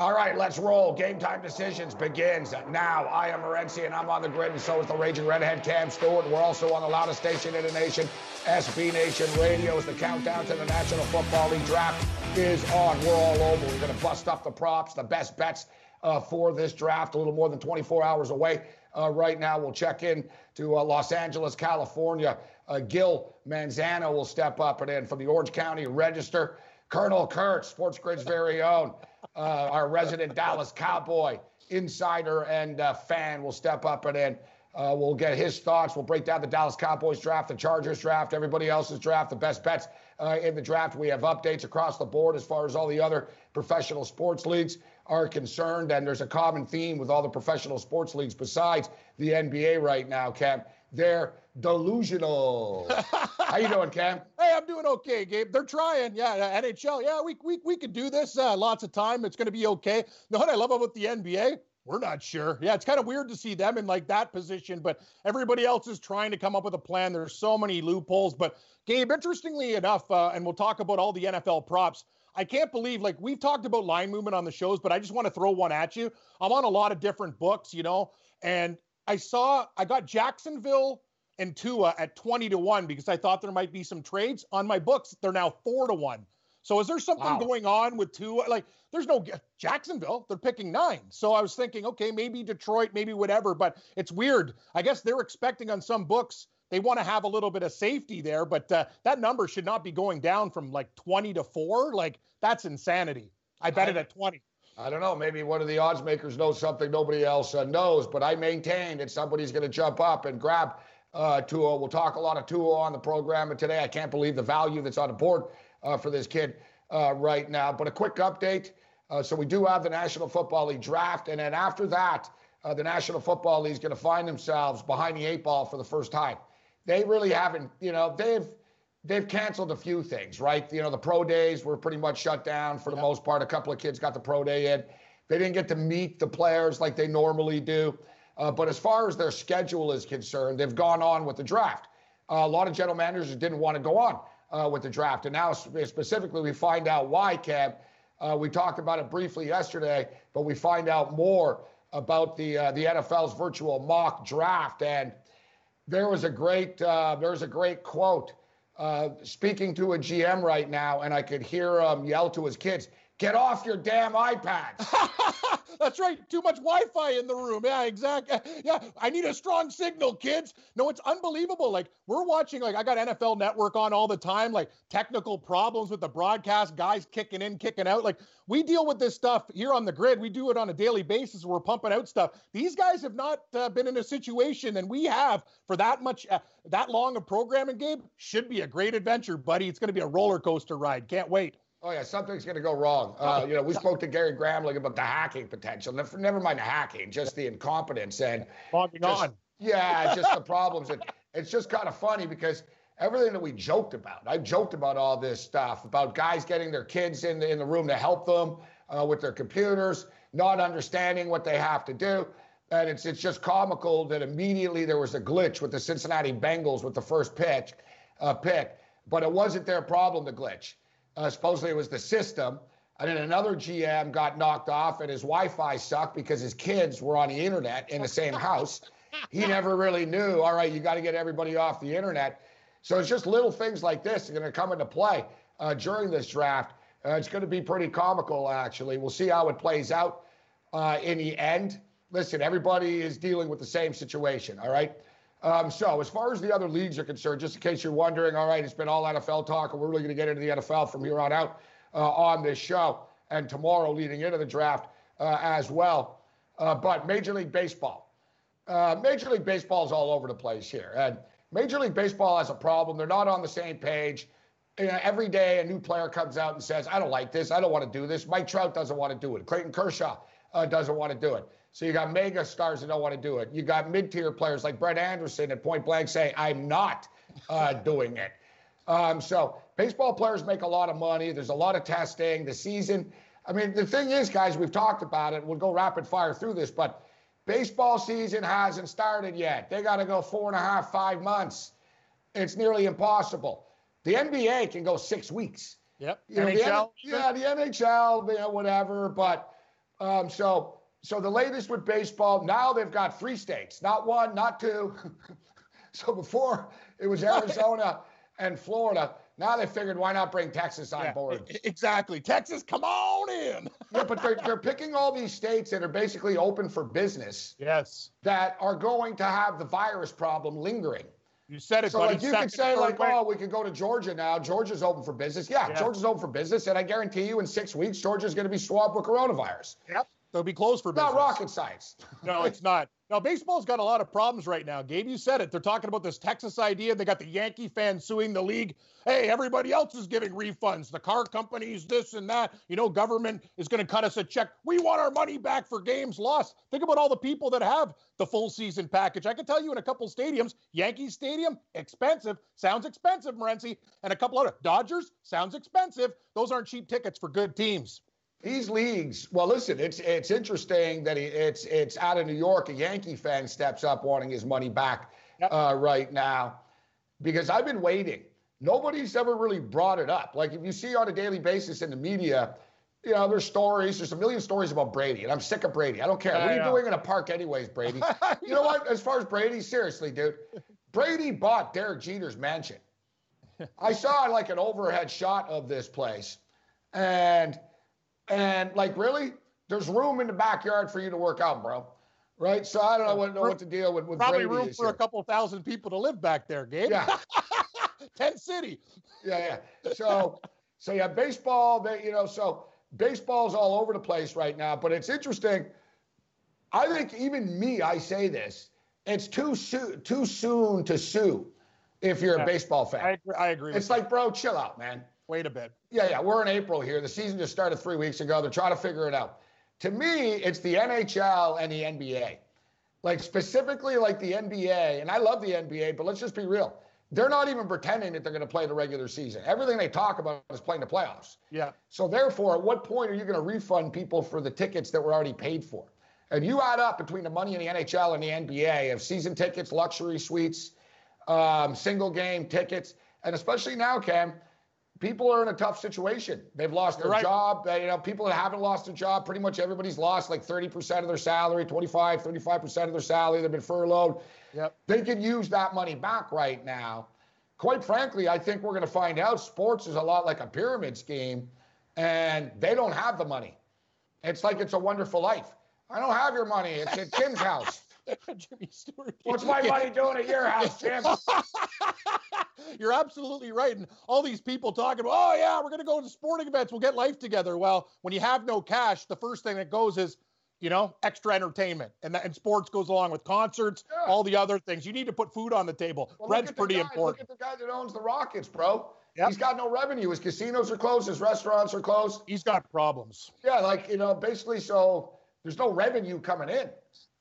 All right, let's roll. Game time decisions begins now. I am Morency, and I'm on the grid, and so is the Raging Redhead Cam Stewart. We're also on the loudest station in the nation, SB Nation Radio. As the countdown to the National Football League draft is on. We're all over. We're going to bust up the props, the best bets uh, for this draft. A little more than 24 hours away uh, right now. We'll check in to uh, Los Angeles, California. Uh, Gil Manzano will step up and in from the Orange County Register. Colonel Kurt, Sports Grid's very own uh, our resident Dallas Cowboy insider and uh, fan will step up and in. Uh, we'll get his thoughts. We'll break down the Dallas Cowboys draft, the Chargers draft, everybody else's draft, the best bets uh, in the draft. We have updates across the board as far as all the other professional sports leagues are concerned. And there's a common theme with all the professional sports leagues besides the NBA right now, Cam. They're delusional. How you doing, Cam? Hey, I'm doing okay, Gabe. They're trying. Yeah, NHL. Yeah, we we we could do this. Uh, lots of time. It's going to be okay. You know what I love about the NBA? We're not sure. Yeah, it's kind of weird to see them in like that position, but everybody else is trying to come up with a plan. There's so many loopholes. But Gabe, interestingly enough, uh, and we'll talk about all the NFL props. I can't believe like we've talked about line movement on the shows, but I just want to throw one at you. I'm on a lot of different books, you know, and I saw I got Jacksonville and Tua at 20 to 1 because I thought there might be some trades. On my books, they're now 4 to 1. So is there something wow. going on with Tua? Like, there's no Jacksonville. They're picking nine. So I was thinking, okay, maybe Detroit, maybe whatever. But it's weird. I guess they're expecting on some books they want to have a little bit of safety there, but uh, that number should not be going down from like 20 to four. Like that's insanity. I bet I, it at 20. I don't know. Maybe one of the odds makers knows something nobody else uh, knows, but I maintain that somebody's going to jump up and grab uh, Tua. We'll talk a lot of Tua on the program today. I can't believe the value that's on the board uh, for this kid uh, right now. But a quick update. Uh, so we do have the National Football League draft, and then after that, uh, the National Football League is going to find themselves behind the eight ball for the first time. They really haven't, you know, they've they've canceled a few things, right? You know, the pro days were pretty much shut down for the yeah. most part. A couple of kids got the pro day in. They didn't get to meet the players like they normally do. Uh, but as far as their schedule is concerned, they've gone on with the draft. Uh, a lot of general managers didn't want to go on uh, with the draft. And now, specifically, we find out why, Cam. Uh, we talked about it briefly yesterday, but we find out more about the uh, the NFL's virtual mock draft. And there was a great uh, there was a great quote Uh, speaking to a GM right now, and I could hear him yell to his kids, "Get off your damn iPads!" That's right. Too much Wi-Fi in the room. Yeah, exactly. Yeah, I need a strong signal, kids. No, it's unbelievable. Like we're watching. Like I got NFL Network on all the time. Like technical problems with the broadcast, guys kicking in, kicking out. Like we deal with this stuff here on the grid. We do it on a daily basis. We're pumping out stuff. These guys have not uh, been in a situation, and we have for that much, uh, that long of programming. Gabe should be a great adventure, buddy. It's going to be a roller coaster ride. Can't wait. Oh yeah, something's going to go wrong. Uh, you know, we spoke to Gary Gramling about the hacking potential. Never, never mind the hacking, just the incompetence and logging on. Yeah, just the problems. And it's just kind of funny because everything that we joked about, I joked about all this stuff about guys getting their kids in the, in the room to help them uh, with their computers, not understanding what they have to do. And it's it's just comical that immediately there was a glitch with the Cincinnati Bengals with the first pitch, uh, pick, but it wasn't their problem. The glitch uh, supposedly it was the system. And then another GM got knocked off, and his Wi-Fi sucked because his kids were on the internet in the same house. He never really knew. All right, you got to get everybody off the internet. So it's just little things like this are going to come into play uh, during this draft. Uh, it's going to be pretty comical, actually. We'll see how it plays out uh, in the end. Listen, everybody is dealing with the same situation. All right. Um, so, as far as the other leagues are concerned, just in case you're wondering, all right, it's been all NFL talk, and we're really going to get into the NFL from here on out uh, on this show and tomorrow leading into the draft uh, as well. Uh, but Major League Baseball, uh, Major League Baseball is all over the place here, and Major League Baseball has a problem. They're not on the same page. You know, every day a new player comes out and says, "I don't like this. I don't want to do this." Mike Trout doesn't want to do it. Clayton Kershaw uh, doesn't want to do it. So you got mega stars that don't want to do it. You got mid-tier players like Brett Anderson at point blank saying, "I'm not uh, doing it." Um, so baseball players make a lot of money. There's a lot of testing. The season. I mean, the thing is, guys, we've talked about it. We'll go rapid fire through this, but baseball season hasn't started yet. They got to go four and a half, five months. It's nearly impossible. The NBA can go six weeks. Yep. You know, NHL. The, yeah, the NHL, you know, whatever. But um, so so the latest with baseball, now they've got three states, not one, not two. so before it was Arizona and Florida. Now they figured why not bring Texas on yeah, board? Exactly. Texas, come on in. yeah, but they're, they're picking all these states that are basically open for business. Yes. That are going to have the virus problem lingering. You said it, so buddy. like you could say like, oh, we could go to Georgia now. Georgia's open for business. Yeah, yeah, Georgia's open for business, and I guarantee you, in six weeks, Georgia's going to be swamped with coronavirus. Yep, they'll be closed for business. Not rocket science. no, it's not. Now, baseball's got a lot of problems right now. Gabe, you said it. They're talking about this Texas idea. They got the Yankee fans suing the league. Hey, everybody else is giving refunds. The car companies, this and that. You know, government is going to cut us a check. We want our money back for games lost. Think about all the people that have the full season package. I can tell you in a couple stadiums, Yankee Stadium, expensive. Sounds expensive, Morency. And a couple other Dodgers, sounds expensive. Those aren't cheap tickets for good teams. These leagues, well, listen, it's it's interesting that he, it's it's out of New York. A Yankee fan steps up wanting his money back yep. uh, right now, because I've been waiting. Nobody's ever really brought it up. Like if you see on a daily basis in the media, you know, there's stories. There's a million stories about Brady, and I'm sick of Brady. I don't care. what are you doing in a park, anyways, Brady? you know what? As far as Brady, seriously, dude, Brady bought Derek Jeter's mansion. I saw like an overhead shot of this place, and and like, really, there's room in the backyard for you to work out, bro. Right? So I don't know what, know what to deal with. with Probably Brady room for a couple thousand people to live back there, Gabe. Yeah. Tent City. Yeah, yeah. So, so yeah, baseball. They, you know, so baseball's all over the place right now. But it's interesting. I think even me, I say this. It's too soon, too soon to sue if you're yeah, a baseball fan. I agree. I agree it's like, bro, chill out, man wait a bit. Yeah, yeah. We're in April here. The season just started three weeks ago. They're trying to figure it out. To me, it's the NHL and the NBA. Like specifically like the NBA, and I love the NBA, but let's just be real. They're not even pretending that they're going to play the regular season. Everything they talk about is playing the playoffs. Yeah. So therefore, at what point are you going to refund people for the tickets that were already paid for? And you add up between the money in the NHL and the NBA of season tickets, luxury suites, um, single game tickets, and especially now, Cam, people are in a tough situation. They've lost You're their right. job. They, you know, people that haven't lost their job, pretty much everybody's lost like 30% of their salary, 25, 35% of their salary. They've been furloughed. Yep. They can use that money back right now. Quite frankly, I think we're going to find out sports is a lot like a pyramid scheme, and they don't have the money. It's like it's a wonderful life. I don't have your money. It's at Tim's house. Jimmy Stewart. What's my money doing at your house, Jim? You're absolutely right. And all these people talking about, oh, yeah, we're going to go to sporting events. We'll get life together. Well, when you have no cash, the first thing that goes is, you know, extra entertainment. And, that, and sports goes along with concerts, yeah. all the other things. You need to put food on the table. Well, Bread's pretty guy, important. Look at the guy that owns the Rockets, bro. Yep. He's got no revenue. His casinos are closed. His restaurants are closed. He's got problems. Yeah, like, you know, basically, so there's no revenue coming in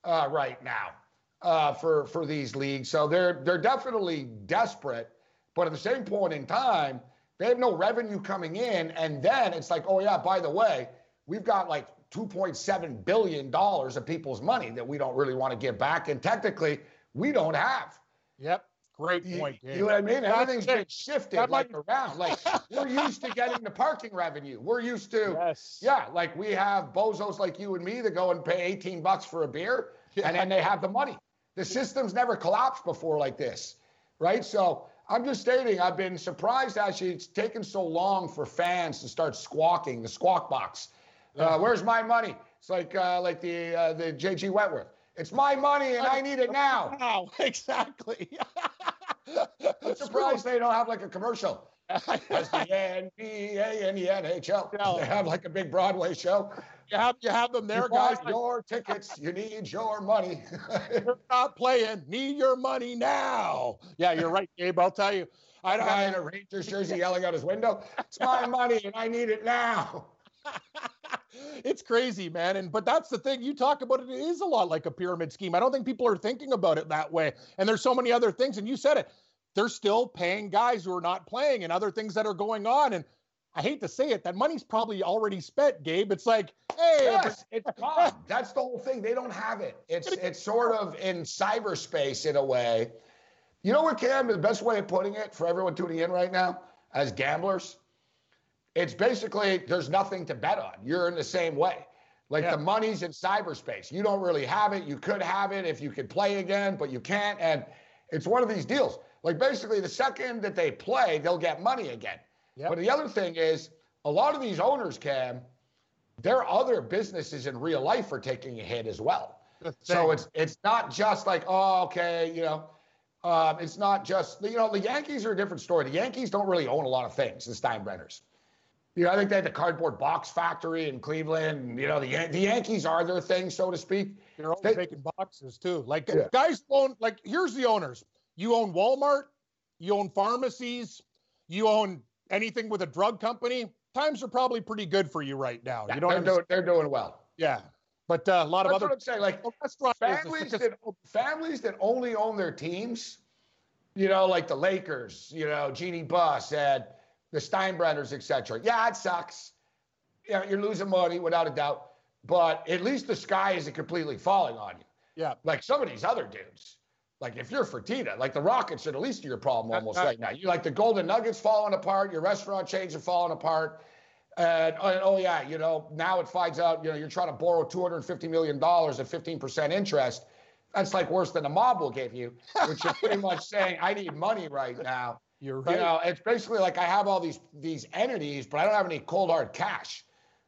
uh, right now uh, for for these leagues. So they're they're definitely desperate, but at the same point in time, they have no revenue coming in, and then it's like, oh yeah, by the way, we've got like 2.7 billion dollars of people's money that we don't really want to give back, and technically we don't have. Yep. Great point. You, you know what I mean? Everything's been shifted like around. Like we're used to getting the parking revenue. We're used to, yes. yeah, like we have bozos like you and me that go and pay 18 bucks for a beer, yeah. and then they have the money. The system's never collapsed before like this, right? So I'm just stating, I've been surprised actually it's taken so long for fans to start squawking, the squawk box. Uh, where's my money? It's like uh, like the uh, the JG Wentworth. It's my money and I need it now. Now, exactly. I'm surprised they don't have like a commercial. The NBA and the NHL, they have like a big Broadway show. You have you have them there, you guys. Your tickets. You need your money. you're not playing. Need your money now. Yeah, you're right, Gabe. I'll tell you. I don't guy in a Rangers jersey yelling out his window. It's my money and I need it now. It's crazy, man. And but that's the thing. You talk about it, it is a lot like a pyramid scheme. I don't think people are thinking about it that way. And there's so many other things. And you said it. they're still paying guys who are not playing and other things that are going on. And I hate to say it, that money's probably already spent, Gabe. It's like, hey, yes, it's gone. That's the whole thing. They don't have it. It's it's sort of in cyberspace in a way. You know what, Cam? The best way of putting it for everyone tuning in right now, as gamblers, it's basically there's nothing to bet on. You're in the same way. Like yeah. the money's in cyberspace. You don't really have it. You could have it if you could play again, but you can't. And it's one of these deals. Like basically, the second that they play, they'll get money again. Yep. But the other thing is, a lot of these owners, Cam, their other businesses in real life are taking a hit as well. So it's it's not just like, oh, okay, you know, um, it's not just you know the Yankees are a different story. The Yankees don't really own a lot of things. The Steinbrenners. You know, I think they had the cardboard box factory in Cleveland. And, you know, the the Yankees are their thing, so to speak. They're always they, making boxes too. Like yeah. guys own like here's the owners. You own Walmart, you own pharmacies, you own anything with a drug company. Times are probably pretty good for you right now. Yeah, you know they're, doing, they're doing well. Yeah. But uh, a lot That's of other. What I'm saying, like families that families that only own their teams, you know, like the Lakers, you know, Jeanie Buss and the Steinbrenners, etc. Yeah, it sucks. You know, you're losing money without a doubt, but at least the sky isn't completely falling on you. Yeah. Like some of these other dudes. Like if you're Fertitta, like the Rockets are the least of your problem almost right now. You like the Golden Nuggets falling apart, your restaurant chains are falling apart. And, and oh yeah, you know, now it finds out, you know, you're trying to borrow $250 million at 15% interest. That's like worse than the mob will give you, which is pretty much saying, I need money right now. You're right. You know, it's basically like I have all these these entities, but I don't have any cold hard cash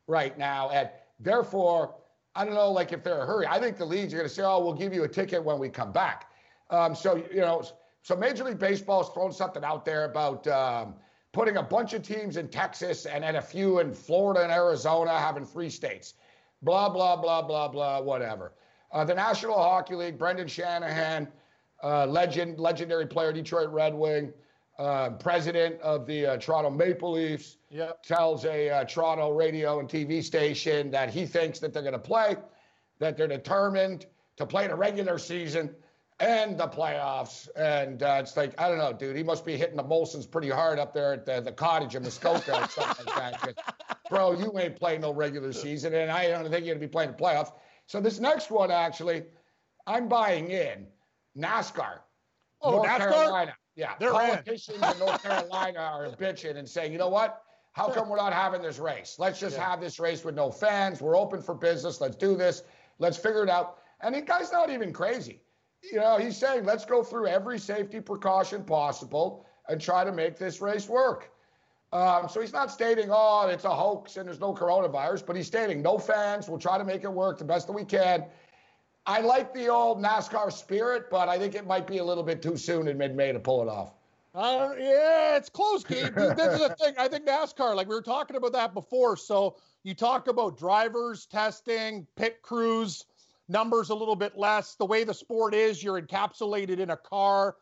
right now. And therefore, I don't know, like if they're in a hurry. I think the leagues are going to say, oh, we'll give you a ticket when we come back. Um, so, you know, so Major League Baseball is throwing something out there about um, putting a bunch of teams in Texas and then a few in Florida and Arizona, having three states. Blah, blah, blah, blah, blah, whatever. Uh, the National Hockey League, Brendan Shanahan, uh, legend, legendary player, Detroit Red Wing, uh, president of the uh, Toronto Maple Leafs yep. tells a uh, Toronto radio and TV station that he thinks that they're going to play, that they're determined to play the regular season and the playoffs. And uh, it's like, I don't know, dude, he must be hitting the Molsons pretty hard up there at the, the cottage in Muskoka or something like that. Bro, you ain't playing no regular season, and I don't think you're going to be playing the playoffs. So this next one, actually, I'm buying in NASCAR. Oh, North NASCAR? Carolina. Yeah, They're politicians in North Carolina are bitching and saying, you know what? How come we're not having this race? Let's just yeah. have this race with no fans. We're open for business. Let's do this. Let's figure it out. And the guy's not even crazy. You know, he's saying, let's go through every safety precaution possible and try to make this race work. Um, so he's not stating, oh, it's a hoax and there's no coronavirus, but he's stating no fans. We'll try to make it work the best that we can. I like the old NASCAR spirit, but I think it might be a little bit too soon in mid-May to pull it off. Uh, yeah, it's close, Gabe. this is the thing. I think NASCAR, like we were talking about that before. So you talk about drivers testing, pit crews, numbers a little bit less. The way the sport is, you're encapsulated in a car.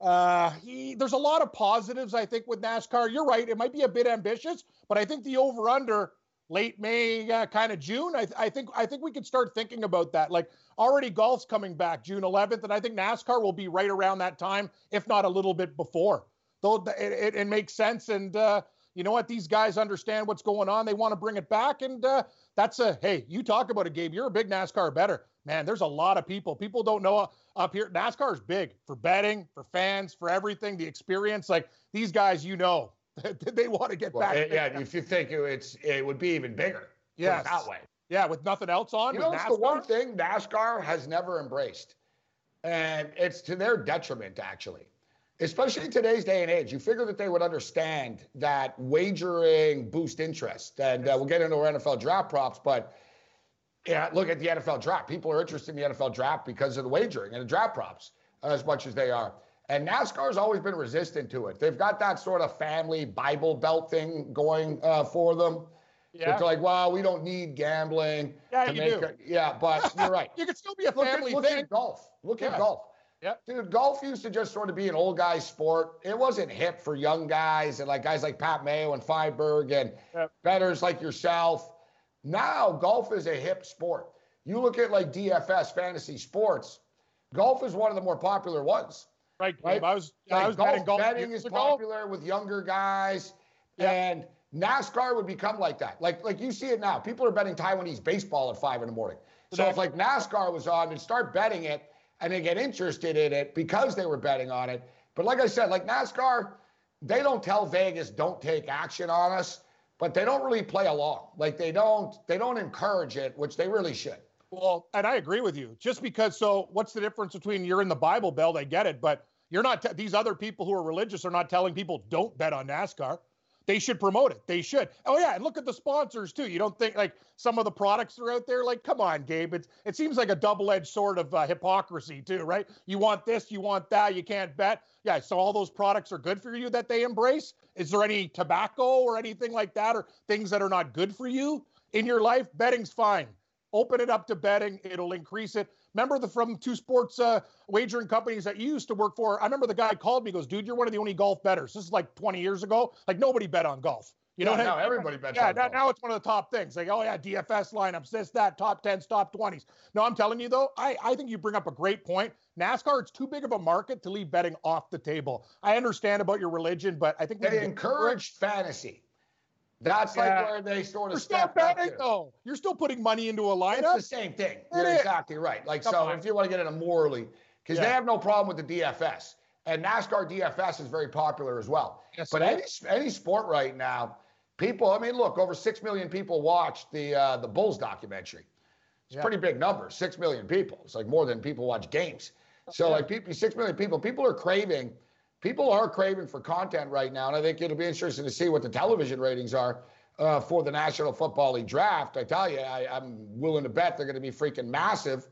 Uh, he, there's a lot of positives, I think, with NASCAR. You're right. It might be a bit ambitious, but I think the over/under late May, uh, kind of June. I, I, think I think we could start thinking about that. Like already golf's coming back June 11th, and I think NASCAR will be right around that time, if not a little bit before. Though it, it, it makes sense, and uh, you know what? These guys understand what's going on. They want to bring it back, and uh, that's a hey. You talk about a game. You're a big NASCAR better man. There's a lot of people. People don't know up here. NASCAR is big for betting, for fans, for everything. The experience, like these guys, you know, they want to get well, back. yeah, if you think it's it would be even bigger. Yeah, that way. Yeah, with nothing else on. You know, it's the one thing NASCAR has never embraced, and it's to their detriment actually. Especially in today's day and age, you figure that they would understand that wagering boost interest, and uh, we'll get into our NFL draft props, but yeah, look at the NFL draft. People are interested in the NFL draft because of the wagering and the draft props as much as they are. And NASCAR's always been resistant to it. They've got that sort of family Bible Belt thing going uh, for them. Yeah. They're like, well, we don't need gambling. Yeah, you do. A, yeah, but you're right. you could still be a family look at, look At golf. Look yeah. at golf. Yep. Dude, golf used to just sort of be an old guy sport. It wasn't hip for young guys and like guys like Pat Mayo and Feinberg and yep. betters like yourself. Now golf is a hip sport. You look at like DFS fantasy sports, golf is one of the more popular ones. Right, right. I was, like I was golf, betting golf. Betting is popular with younger guys, yeah. and NASCAR would become like that. Like like you see it now. People are betting Taiwanese baseball at five in the morning. So if like NASCAR was on and start betting it, and they get interested in it because they were betting on it. But like I said, like NASCAR, they don't tell Vegas don't take action on us, but they don't really play along. Like they don't they don't encourage it, which they really should. Well, and I agree with you. Just because, so what's the difference between you're in the Bible Belt? I get it, but you're not. T- these other people who are religious are not telling people don't bet on NASCAR. They should promote it. They should. Oh yeah, and look at the sponsors too. You don't think like some of the products are out there? Like, come on, Gabe. It it seems like a double-edged sword of uh, hypocrisy too, right? You want this, you want that, you can't bet. Yeah, so all those products are good for you that they embrace. Is there any tobacco or anything like that, or things that are not good for you in your life? Betting's fine. Open it up to betting. It'll increase it. Remember the from two sports uh, wagering companies that you used to work for? I remember the guy called me, goes, dude, you're one of the only golf betters. This is like 20 years ago. Like nobody bet on golf. You know, yeah, now everybody bets. On golf. Yeah, now, now, it's one of the top things. Like, oh yeah, DFS lineups, this, that, top tens, top twenties. No, I'm telling you though, I, I think you bring up a great point. NASCAR, it's too big of a market to leave betting off the table. I understand about your religion, but I think they encourage fantasy. That's yeah. like where they sort of step betting, though. You're still putting money into a lineup. It's the same thing. You're exactly right. Like Come so, on. if you want to get into morally, because yeah. they have no problem with the DFS, and NASCAR DFS is very popular as well. Yes, but any any sport right now, people. I mean, look, over six million people watched the uh, the Bulls documentary. It's yeah. pretty big number. Six million people. It's like more than people watch games. So like people, six million people. People are craving people are craving for content right now, and I think it'll be interesting to see what the television ratings are uh, for the National Football League draft. I tell you, I, am willing to bet they're going to be freaking massive.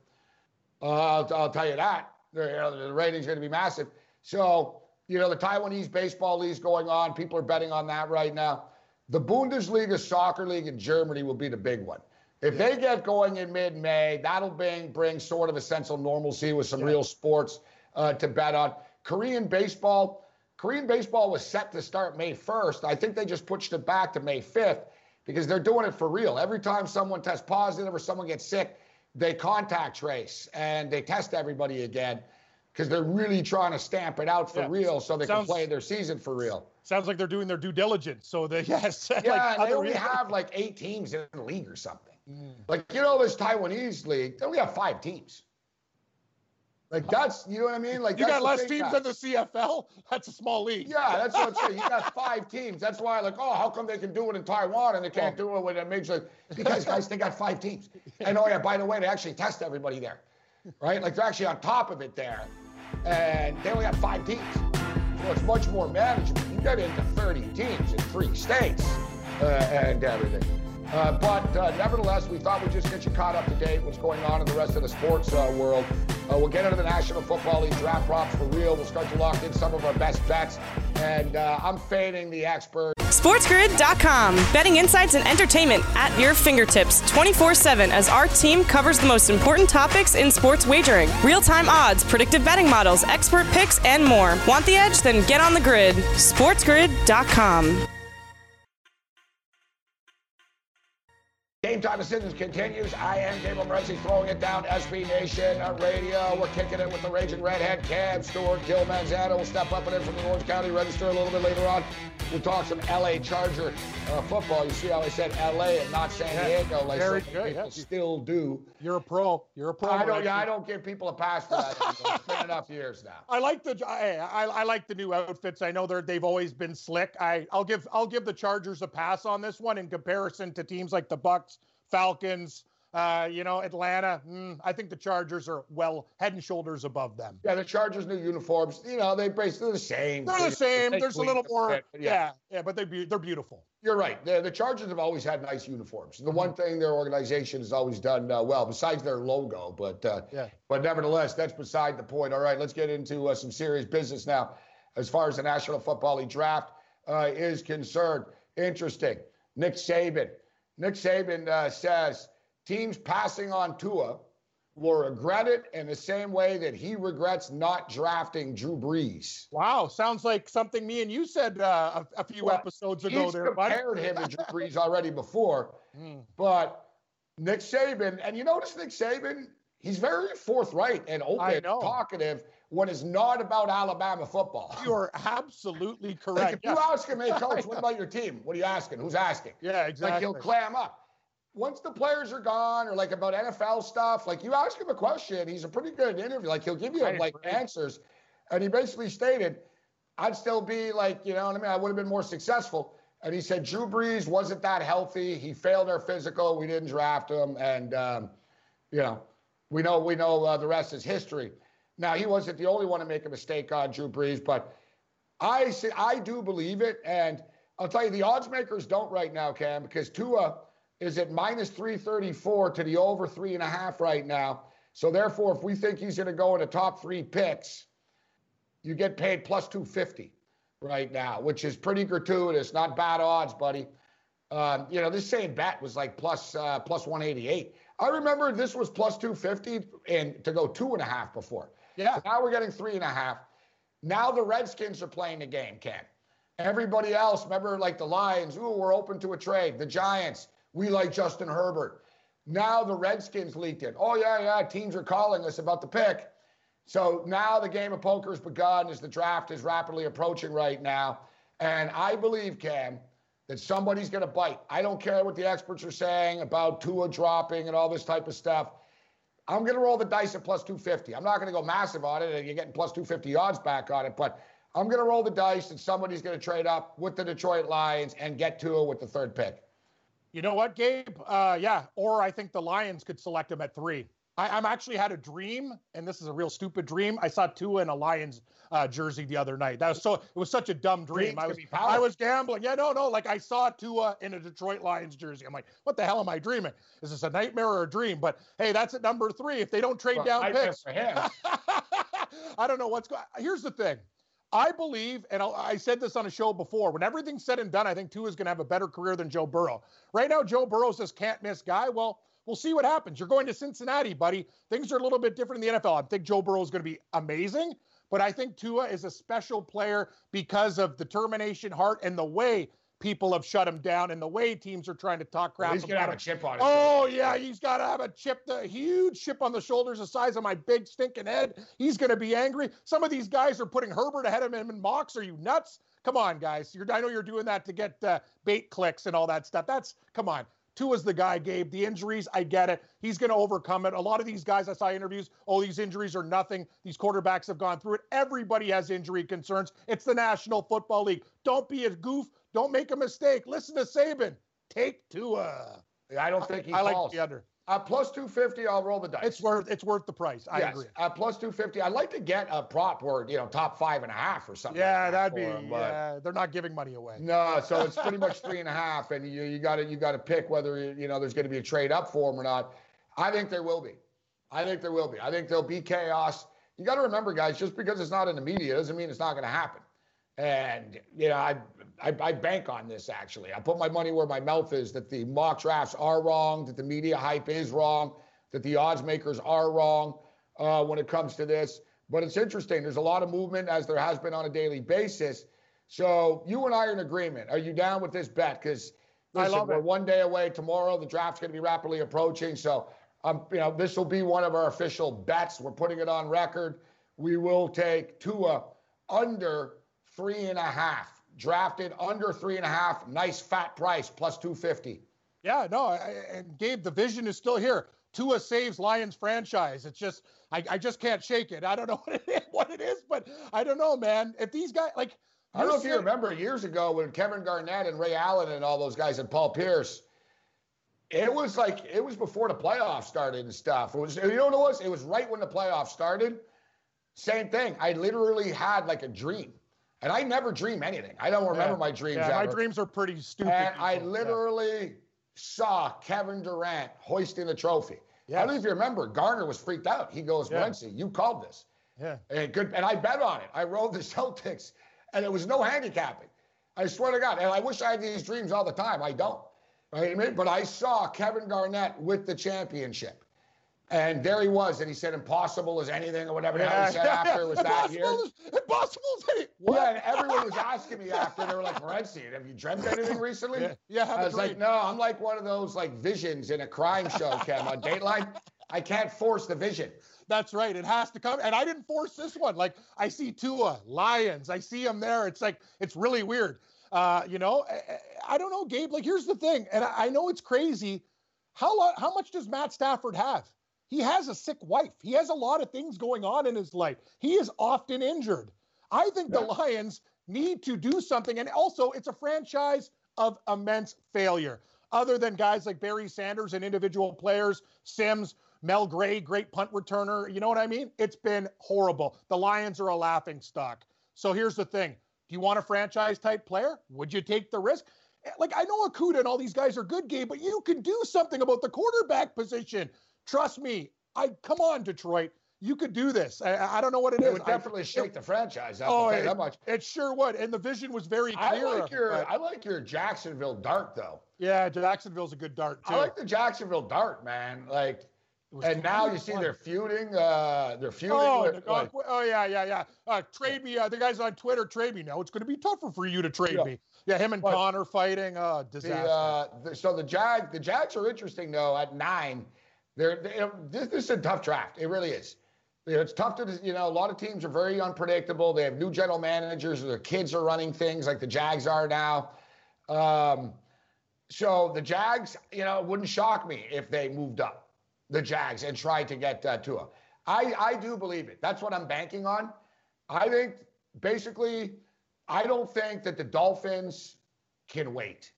Uh, I'll, I'll, tell you that you know, the ratings are going to be massive. So you know the Taiwanese baseball league is going on. People are betting on that right now. The Bundesliga soccer league in Germany will be the big one. If they get going in mid-May, that'll bring bring sort of a sense of normalcy with some yeah. real sports uh, to bet on. Korean baseball, Korean baseball was set to start May 1st. I think they just pushed it back to May 5th because they're doing it for real. Every time someone tests positive or someone gets sick, they contact trace and they test everybody again because they're really trying to stamp it out for yeah. real so they sounds, can play their season for real. Sounds like they're doing their due diligence. So they yes, yeah, like they only have like eight teams in the league or something. Mm. Like you know, this Taiwanese league, they only have five teams. Like that's you know what I mean. Like you got less teams than the CFL. That's a small league. Yeah, that's what I'm saying. You got five teams. That's why like oh how come they can do it in Taiwan and they can't do it with a major league? Because guys they got five teams. And oh yeah, by the way, they actually test everybody there, right? Like they're actually on top of it there, and they only have five teams, so it's much more manageable. You get into 30 teams in three states uh, and everything. Uh, but uh, nevertheless, we thought we'd just get you caught up to date what's going on in the rest of the sports uh, world. Uh, we'll get into the National Football League draft props for real. We'll start to lock in some of our best bets. And uh, I'm fading the expert. SportsGrid.com. Betting insights and entertainment at your fingertips 24 7 as our team covers the most important topics in sports wagering real time odds, predictive betting models, expert picks, and more. Want the edge? Then get on the grid. SportsGrid.com. Game time decisions continues. I am Gabriel Morency throwing it down SB Nation Radio. We're kicking it with the Raging Redhead, Cam Stewart, Gil Manzano. We'll step up and in from the Orange County Register a little bit later on. We'll talk some LA Charger uh, football. You see how I said LA and not San Diego, like Very good, people yes. still do. You're a pro. You're a pro. I don't. Yeah, I don't give people a pass for that. it's been enough years now. I like the. I, I, I like the new outfits. I know they're they've always been slick. I I'll give I'll give the Chargers a pass on this one in comparison to teams like the Bucks Falcons, uh, you know, Atlanta. Mm, I think the Chargers are well head and shoulders above them. Yeah, the Chargers' new uniforms. You know, they basically the same. They're the same. They There's a little more. Yeah, yeah, but they be, they're beautiful. You're right. The, the Chargers have always had nice uniforms. The mm-hmm. one thing their organization has always done uh, well, besides their logo, but uh, yeah. but nevertheless, that's beside the point. All right, let's get into uh, some serious business now. As far as the National Football League draft uh, is concerned, interesting. Nick Saban Nick Saban uh, says teams passing on Tua will regret it in the same way that he regrets not drafting Drew Brees. Wow, sounds like something me and you said uh, a, a, few well, episodes ago. He's there, compared him to Drew Brees already before, mm. but Nick Saban, and you notice Nick Saban, he's very forthright and open, talkative when it's not about Alabama football. You are absolutely correct. Like if yes. you ask him, hey, coach, what about your team? What are you asking? Who's asking? Yeah, exactly. Like he'll clam up. Once the players are gone or like about NFL stuff, like you ask him a question, he's a pretty good interview. Like he'll give you like answers. And he basically stated, I'd still be like, you know what I mean? I would have been more successful. And he said Drew Brees wasn't that healthy. He failed our physical. We didn't draft him. And, um, you know, we know we know uh, the rest is history. Now he wasn't the only one to make a mistake on Drew Brees, but I say I do believe it, and I'll tell you the odds makers don't right now, Cam, because Tua is at minus 334 to the over three and a half right now. So therefore, if we think he's going to go in the top three picks, you get paid plus 250 right now, which is pretty gratuitous. Not bad odds, buddy. Um, you know, this same bet was like plus, uh, plus 188. I remember this was plus 250 and to go two and a half before. Yeah. So now we're getting three and a half. Now the Redskins are playing the game, Ken. Everybody else, remember, like the Lions, ooh, we're open to a trade. The Giants, we like Justin Herbert. Now the Redskins leaked it. Oh, yeah, yeah, teams are calling us about the pick. So now the game of poker has begun as the draft is rapidly approaching right now. And I believe, Cam, that somebody's going to bite. I don't care what the experts are saying about Tua dropping and all this type of stuff. I'm going to roll the dice at plus 250. I'm not going to go massive on it, and you're getting plus 250 odds back on it, but I'm going to roll the dice, and somebody's going to trade up with the Detroit Lions and get Tua with the third pick. You know what, Gabe? Uh, yeah, or I think the Lions could select him at three. I, I'm actually had a dream, and this is a real stupid dream. I saw Tua in a Lions uh, jersey the other night. That was so. It was such a dumb dream. I was I was gambling. Yeah, no, no. Like I saw Tua in a Detroit Lions jersey. I'm like, what the hell am I dreaming? Is this a nightmare or a dream? But hey, that's at number three. If they don't trade well, down picks, I don't know what's going. On. Here's the thing. I believe, and I'll, i said this on a show before, when everything's said and done, I think Tua is going to have a better career than Joe Burrow. Right now, Joe Burrow's this can't miss guy. Well, We'll see what happens. You're going to Cincinnati, buddy. Things are a little bit different in the NFL. I think Joe Burrow is going to be amazing, but I think Tua is a special player because of determination, heart, and the way people have shut him down and the way teams are trying to talk crap. Well, he's gonna have him. a chip on his Oh yeah, he's got to have a chip, the huge chip on the shoulders, the size of my big stinking head. He's gonna be angry. Some of these guys are putting Herbert ahead of him in mocks. Are you nuts? Come on, guys. You're, I know you're doing that to get uh, bait clicks and all that stuff. That's come on. Tua's the guy, Gabe. The injuries, I get it. He's going to overcome it. A lot of these guys I saw interviews, oh, these injuries are nothing. These quarterbacks have gone through it. Everybody has injury concerns. It's the National Football League. Don't be a goof. Don't make a mistake. Listen to Saban. Take Tua. I don't think he I, I like the under. At plus 250, I'll roll the dice. It's worth it's worth the price. I yes, agree. At plus 250, I'd like to get a prop where, you know, top five and a half or something. Yeah, like that that'd be, yeah, they're not giving money away. No, so it's pretty much three and a half, and you, you got to you got to pick whether, you know, there's going to be a trade up for him or not. I think there will be. I think there will be. I think there'll be chaos. You got to remember, guys, just because it's not in the media doesn't mean it's not going to happen. And, you know, I, I, I, bank on this actually. I put my money where my mouth is that the mock drafts are wrong, that the media hype is wrong, that the odds makers are wrong uh, when it comes to this. But it's interesting. There's a lot of movement as there has been on a daily basis. So you and I are in agreement. Are you down with this bet? Because I love we're it. one day away tomorrow. The draft's going to be rapidly approaching. So um, you know, this will be one of our official bets. We're putting it on record. We will take Tua under three and a half. Drafted under three and a half. Nice fat price, plus 250. Yeah, no, I, and Gabe, the vision is still here. Tua saves Lions franchise. It's just I, I just can't shake it. I don't know what it, is, what it is, but I don't know, man. If these guys like I don't know if you remember years ago when Kevin Garnett and Ray Allen and all those guys and Paul Pierce, it was like it was before the playoffs started and stuff. It was you know what it was? It was right when the playoffs started. Same thing. I literally had like a dream. And I never dream anything. I don't remember yeah. my dreams. Yeah, ever. my dreams are pretty stupid. And I literally yeah saw Kevin Durant hoisting the trophy. Yes. I don't know if you remember, Garner was freaked out. He goes, yeah. you called this. Yeah. And good and I bet on it. I rolled the Celtics and it was no handicapping. I swear to God. And I wish I had these dreams all the time. I don't. Right? But I saw Kevin Garnett with the championship. And there he was, and he said, "Impossible as anything," or whatever yeah. he said after it was that year. impossible as anything. Yeah, and everyone was asking me after. They were like, "Morency, have you dreamt anything recently?" Yeah, yeah I was like, "No, I'm like one of those like visions in a crime show, Cam, on Dateline." I can't force the vision. That's right. It has to come. And I didn't force this one. Like I see Tua, Lions. I see him there. It's like it's really weird. Uh, you know, I, I, don't know, Gabe. Like here's the thing, and I, I know it's crazy. How how much does Matt Stafford have? He has a sick wife. He has a lot of things going on in his life. He is often injured. I think yeah. the Lions need to do something. And also, it's a franchise of immense failure. Other than guys like Barry Sanders and individual players, Sims, Mel Gray, great punt returner. You know what I mean? It's been horrible. The Lions are a laughing stock. So here's the thing do you want a franchise type player? Would you take the risk? Eh, like, I know Okudah and all these guys are good, game, but you can do something about the quarterback position. Trust me. I come on, Detroit. You could do this. I, I don't know what it, it is. would definitely I, shake it, the franchise. I oh, it, that much. It sure would. And the vision was very clear. I like your but, I like your Jacksonville dart though. Yeah, Jacksonville's a good dart too. I like the Jacksonville dart, man. Like and now you see they're feuding. Uh, they're feuding. Oh, with, like, oh yeah, yeah, yeah. Uh, trade me. Uh, the guys on Twitter trade me. now. it's going to be tougher for you to trade yeah. me. Yeah, him and but, Connor fighting. Uh, disaster. The, uh, the, so the Jag, the Jags are interesting though. At nine, they're they, this, this is a tough draft. It really is. It's tough to, you know, a lot of teams are very unpredictable. They have new general managers, their kids are running things like the Jags are now. Um, so the Jags, you know, wouldn't shock me if they moved up the Jags and tried to get uh, Tua. I, I do believe it. That's what I'm banking on. I think basically, I don't think that the Dolphins can wait.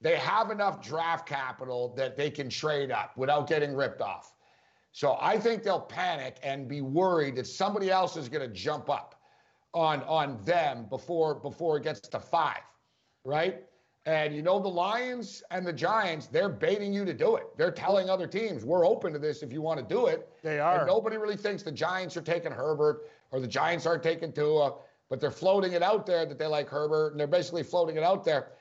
They have enough draft capital that they can trade up without getting ripped off. So I think they'll panic and be worried that somebody else is going to jump up on on them before before it gets to five, right? And you know the Lions and the Giants, they're baiting you to do it. They're telling other teams, "We're open to this if you want to do it." They are. And nobody really thinks the Giants are taking Herbert or the Giants aren't taking Tua, but they're floating it out there that they like Herbert, and they're basically floating it out there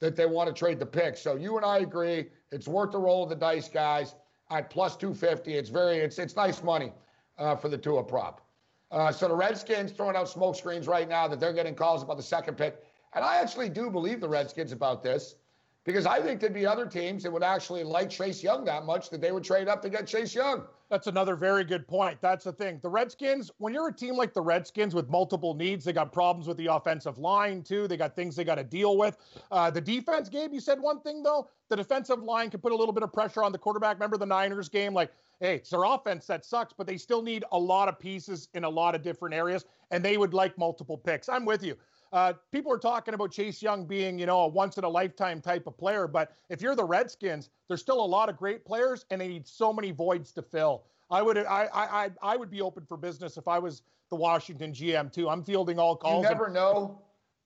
that they want to trade the pick. So you and I agree, it's worth the roll of the dice, guys at plus 250. It's very, it's it's nice money uh, for the Tua prop. Uh, so the Redskins throwing out smoke screens right now that they're getting calls about the second pick. And I actually do believe the Redskins about this because I think there'd be other teams that would actually like Chase Young that much that they would trade up to get Chase Young. That's another very good point. That's the thing. The Redskins, when you're a team like the Redskins with multiple needs, they got problems with the offensive line too. They got things they got to deal with. Uh, the defense, Gabe, you said one thing though. The defensive line can put a little bit of pressure on the quarterback. Remember the Niners game? Like, hey, it's their offense that sucks, but they still need a lot of pieces in a lot of different areas, and they would like multiple picks. I'm with you. Uh, people are talking about Chase Young being, you know, a once in a lifetime type of player. But if you're the Redskins, there's still a lot of great players, and they need so many voids to fill. I would, I, I, I would be open for business if I was the Washington GM too. I'm fielding all calls. You never know.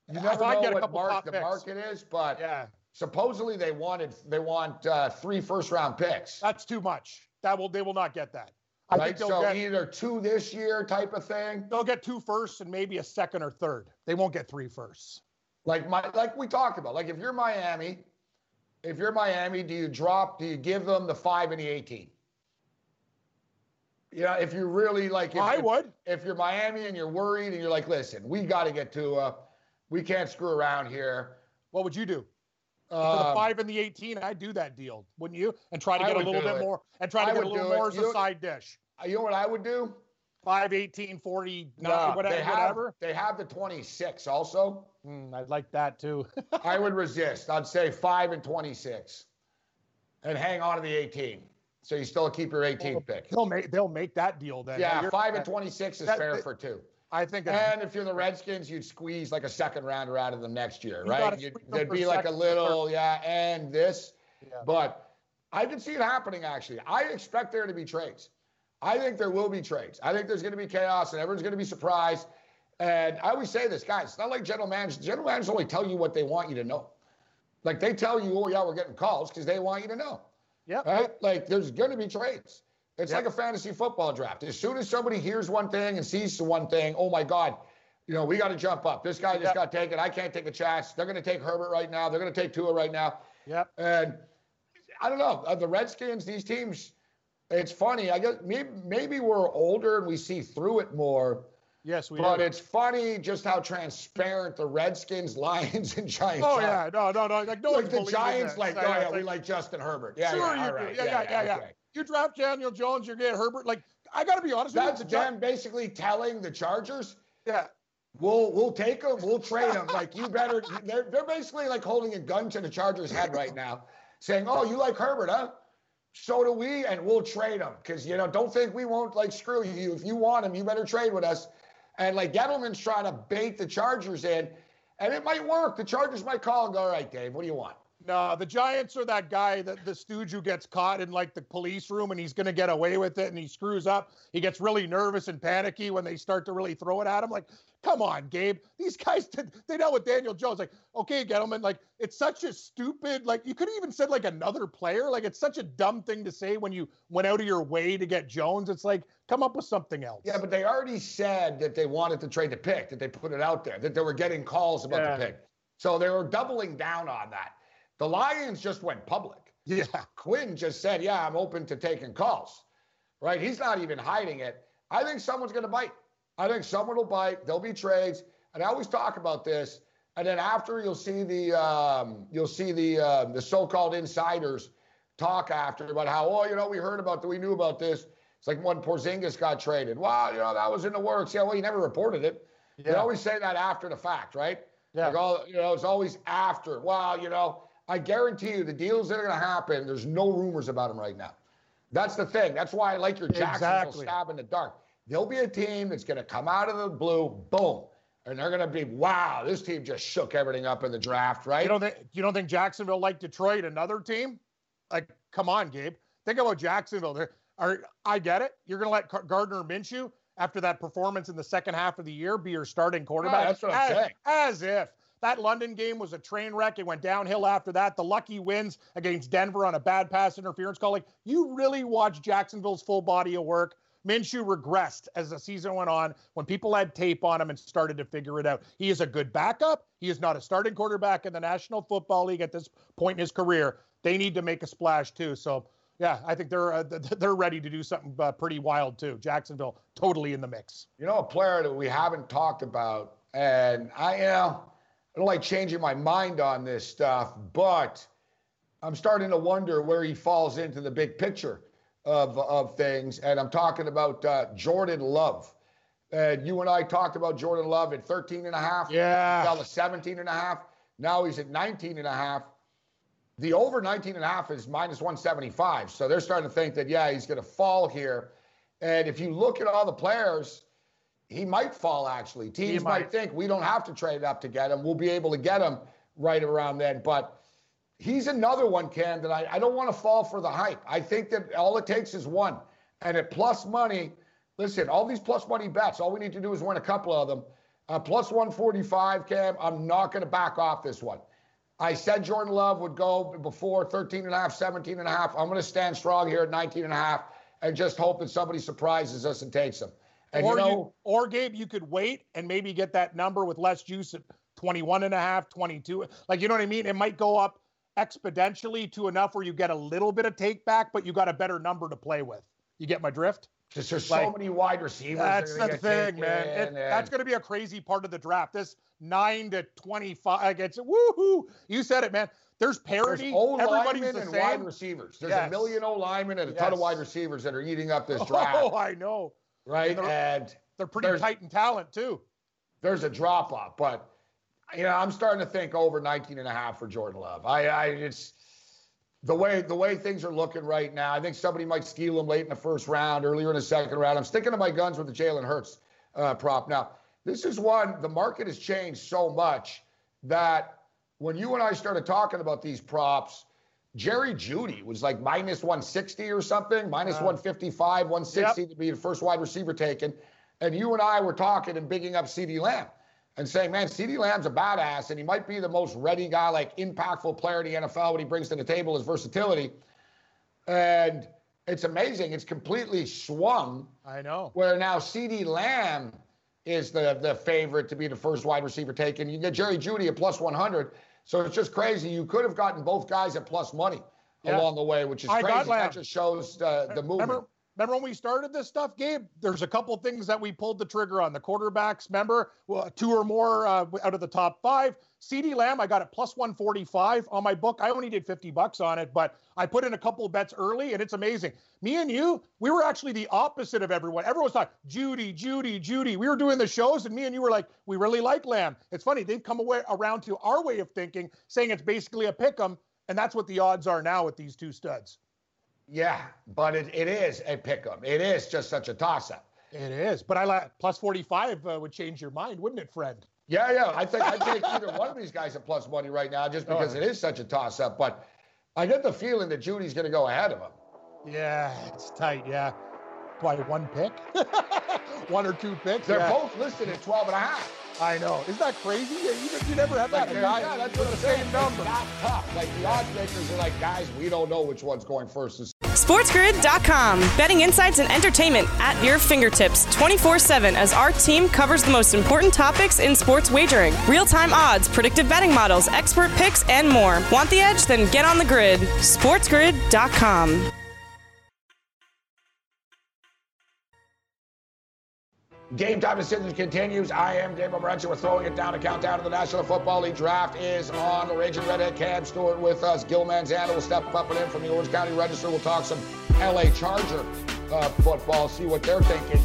You never know what mark, the market is, but yeah. Supposedly they wanted, they want uh, three first round picks. That's too much. That will, they will not get that. I right? so get, either two this year type of thing. They'll get two firsts and maybe a second or third. They won't get three firsts. Like my like we talked about. Like if you're Miami, if you're Miami, do you drop? Do you give them the five and the eighteen? You know, if you really like, if, I would. If you're Miami and you're worried and you're like, listen, we got to get to, uh, we can't screw around here. What would you do? Um, For the five and the 18, I'd do that deal, wouldn't you? And try to get a little bit it. more and try to I get a little more as a side dish. Uh, you know what I would do? 5, 18, 40, no, whatever, they have, whatever. They have the 26 also. Mm, I'd like that too. I would resist. I'd say 5 and 26 and hang on to the 18. So you still keep your 18 well, pick. They'll make they'll make that deal then. Yeah, 5 and 26 is that, fair that, for two. I think. And if you're the Redskins, you'd squeeze like a second rounder out of them next year, right? there'd be like a little, yeah, and this. Yeah. But I can see it happening actually. I expect there to be trades. I think there will be trades. I think there's going to be chaos and everyone's going to be surprised. And I always say this, guys, it's not like general managers. General managers only tell you what they want you to know. Like they tell you, oh, yeah, we're getting calls because they want you to know. Yeah. Right? Like there's going to be trades. It's yep. like a fantasy football draft. As soon as somebody hears one thing and sees one thing, oh my God, you know, we got to jump up. This guy just yep. got taken. I can't take a chance. They're going to take Herbert right now. They're going to take Tua right now. Yep. And I don't know. Uh, the Redskins, these teams, it's funny. I guess maybe, maybe we're older and we see through it more. Yes, we But do. it's funny just how transparent the Redskins, Lions, and Giants Oh are. yeah, no, no, no. Like no like the Giants, like, Yeah, oh yeah, yeah, it's we like, like Justin Herbert. Yeah, sure yeah, you all do. right, Yeah, yeah, yeah, yeah. okay. You draft Daniel Jones, you're get Herbert. Like I got to be honest That's with you. the them basically telling the Chargers, Yeah, we'll we'll take them, we'll trade them. Like you better. They're they're basically like holding a gun to the Chargers' head right now, saying, "Oh, you like Herbert, huh? So do we, and we'll trade him because you know don't think we won't like screw you. If you want him, you better trade with us." And like Gettleman's trying to bait the Chargers in, and it might work. The Chargers might call and go, "All right, Dave, what do you want?" No, the Giants are that guy, that the stooge who gets caught in like the police room and he's going to get away with it and he screws up. He gets really nervous and panicky when they start to really throw it at him. Like, come on, Gabe. These guys did, they dealt with Daniel Jones. Like, okay, gentlemen, like it's such a stupid, like you could have even said like another player. Like it's such a dumb thing to say when you went out of your way to get Jones. It's like, come up with something else. Yeah, but they already said that they wanted to trade the pick, that they put it out there, that they were getting calls about Yeah. the pick. So they were doubling down on that. The Lions just went public. Yeah. Quinn just said, Yeah, I'm open to taking calls, right? He's not even hiding it. I think someone's going to bite. I think someone will bite. There'll be trades. And I always talk about this. And then after you'll see the um, you'll see the uh, the so-called insiders talk after about how oh you know we heard about that we knew about this. It's like when Porzingis got traded. Wow, you know that was in the works. Yeah, well you never reported it. They always say that after the fact, right? Yeah. Like all you know, it's always after. Wow, you know, I guarantee you the deals that are going to happen. There's no rumors about them right now. That's the thing. That's why I like your Jacksonville Exactly. stab in the dark. There'll be a team that's going to come out of the blue, boom, and they're going to be, wow, this team just shook everything up in the draft, right? You don't think you don't think Jacksonville like Detroit, another team? Like, come on, Gabe. Think about Jacksonville. There are I get it. You're gonna let Gar- Gardner Minshew after that performance in the second half of the year be your starting quarterback. that's what I'm as, saying. As if that London game was a train wreck. It went downhill after that. The lucky wins against Denver on a bad pass interference call. Like, you really watched Jacksonville's full body of work. Minshew regressed as the season went on when people had tape on him and started to figure it out. He is a good backup. He is not a starting quarterback in the National Football League at this point in his career. They need to make a splash too. So, yeah, I think they're uh, they're ready to do something uh, pretty wild too. Jacksonville totally in the mix. You know, a player that we haven't talked about, and I, you know, I don't like changing my mind on this stuff, but I'm starting to wonder where he falls into the big picture of of things. And I'm talking about uh, Jordan Love. And you and I talked about Jordan Love at 13 and a half. Yeah. Fell to 17 and a half. Now he's at 19 and a half. The over 19 and a half is minus 175. So they're starting to think that, yeah, he's going to fall here. And if you look at all the players, he might fall actually. Teams might. might. think we don't have to trade up to get him. We'll be able to get him right around then. But he's another one, Ken, that I, I don't want to fall for the hype. I think that all it takes is one. And at plus money, listen, all these plus money bets, all we need to do is win a couple of them. Uh, plus 145, Cam, I'm not going to back off this one. I said Jordan Love would go before 13 and a half, 17 and a half. I'm going to stand strong here at 19 and a half and just hope that somebody surprises us and takes him. And or you know, you, or Gabe, you could wait and maybe get that number with less juice at 21 and a half, 22. Like, you know what I mean? It might go up exponentially to enough where you get a little bit of take back, but you got a better number to play with. You get my drift? Because there's Like, so many wide receivers. That's the thing, man. It- and- that's going to be a crazy part of the draft. This nine to 25, like it's woohoo. You said it, man. There's There's parity. O Everybody's linemen the and same. wide receivers. There's a Yes. million O linemen and a ton of wide receivers that are eating up this oh, draft, Oh, I know. Right? and they're- And They're pretty tight in talent, too. there's a drop off, but you know, I'm starting to think over 19 and a half for Jordan Love. I, I it's the way the way things are looking right now. I think somebody might steal him late in the first round, earlier in the second round. I'm sticking to my guns with the Jalen Hurts uh, prop. Now, this is one the market has changed so much that when you and I started talking about these props, Jerry Jeudy was like minus 160 or something, minus Wow. 155, 160 to be the first wide receiver taken. And you and I were talking and bigging up CeeDee Lamb and saying, man, CeeDee Lamb's a badass and he might be the most ready guy, like impactful player in the NFL. What he brings to the table is versatility. And it's amazing. It's completely swung I know. where now CeeDee Lamb is the the favorite to be the first wide receiver taken. You get Jerry Jeudy at plus 100. So it's just crazy. You could have gotten both guys at plus money Yeah. along the way, which is I crazy. That just shows uh, the movement. Remember, Remember when we started this stuff, Gabe? There's a couple things that we pulled the trigger on. The quarterbacks, remember, well, two or more uh, out of the top five. CeeDee Lamb, I got it plus 145 on my book. I only did 50 bucks on it, but I put in a couple bets early, and it's amazing. Me and you, we were actually the opposite of everyone. Everyone's talking Jeudy, Jeudy, Jeudy. We were doing the shows, and me and you were like, we really like Lamb. It's funny they've come away around to our way of thinking, saying it's basically a pick 'em, and that's what the odds are now with these two studs. Yeah, but it, it is a pick 'em. It is just such a toss up. It is, but I like plus 45 uh, would change your mind, wouldn't it, friend? Yeah, yeah. I think I'd take either one of these guys at plus money right now just because oh. it is such a toss up. But I get the feeling that Jeudy's going to go ahead of him. Yeah, it's tight. Yeah. Why one pick? one or two picks? They're yeah. both listed at 12 and a half. I know. Isn't that crazy? You, you never have like, that guy. Yeah, that's what I'm saying. Same number. Not tough. Like the odds makers are like, guys, we don't know which one's going first. SportsGrid.com. Betting insights and entertainment at your fingertips 24 7 as our team covers the most important topics in sports wagering real time odds, predictive betting models, expert picks, and more. Want the edge? Then get on the grid. SportsGrid.com. Game time decisions continues. I am Gabe Morency. We're throwing it down. A countdown to the National Football League draft is on. The Raging Redhead Cam Stewart with us. Gil Manzano will step up and in from the Orange County Register. We'll talk some LA Charger uh, football, see what they're thinking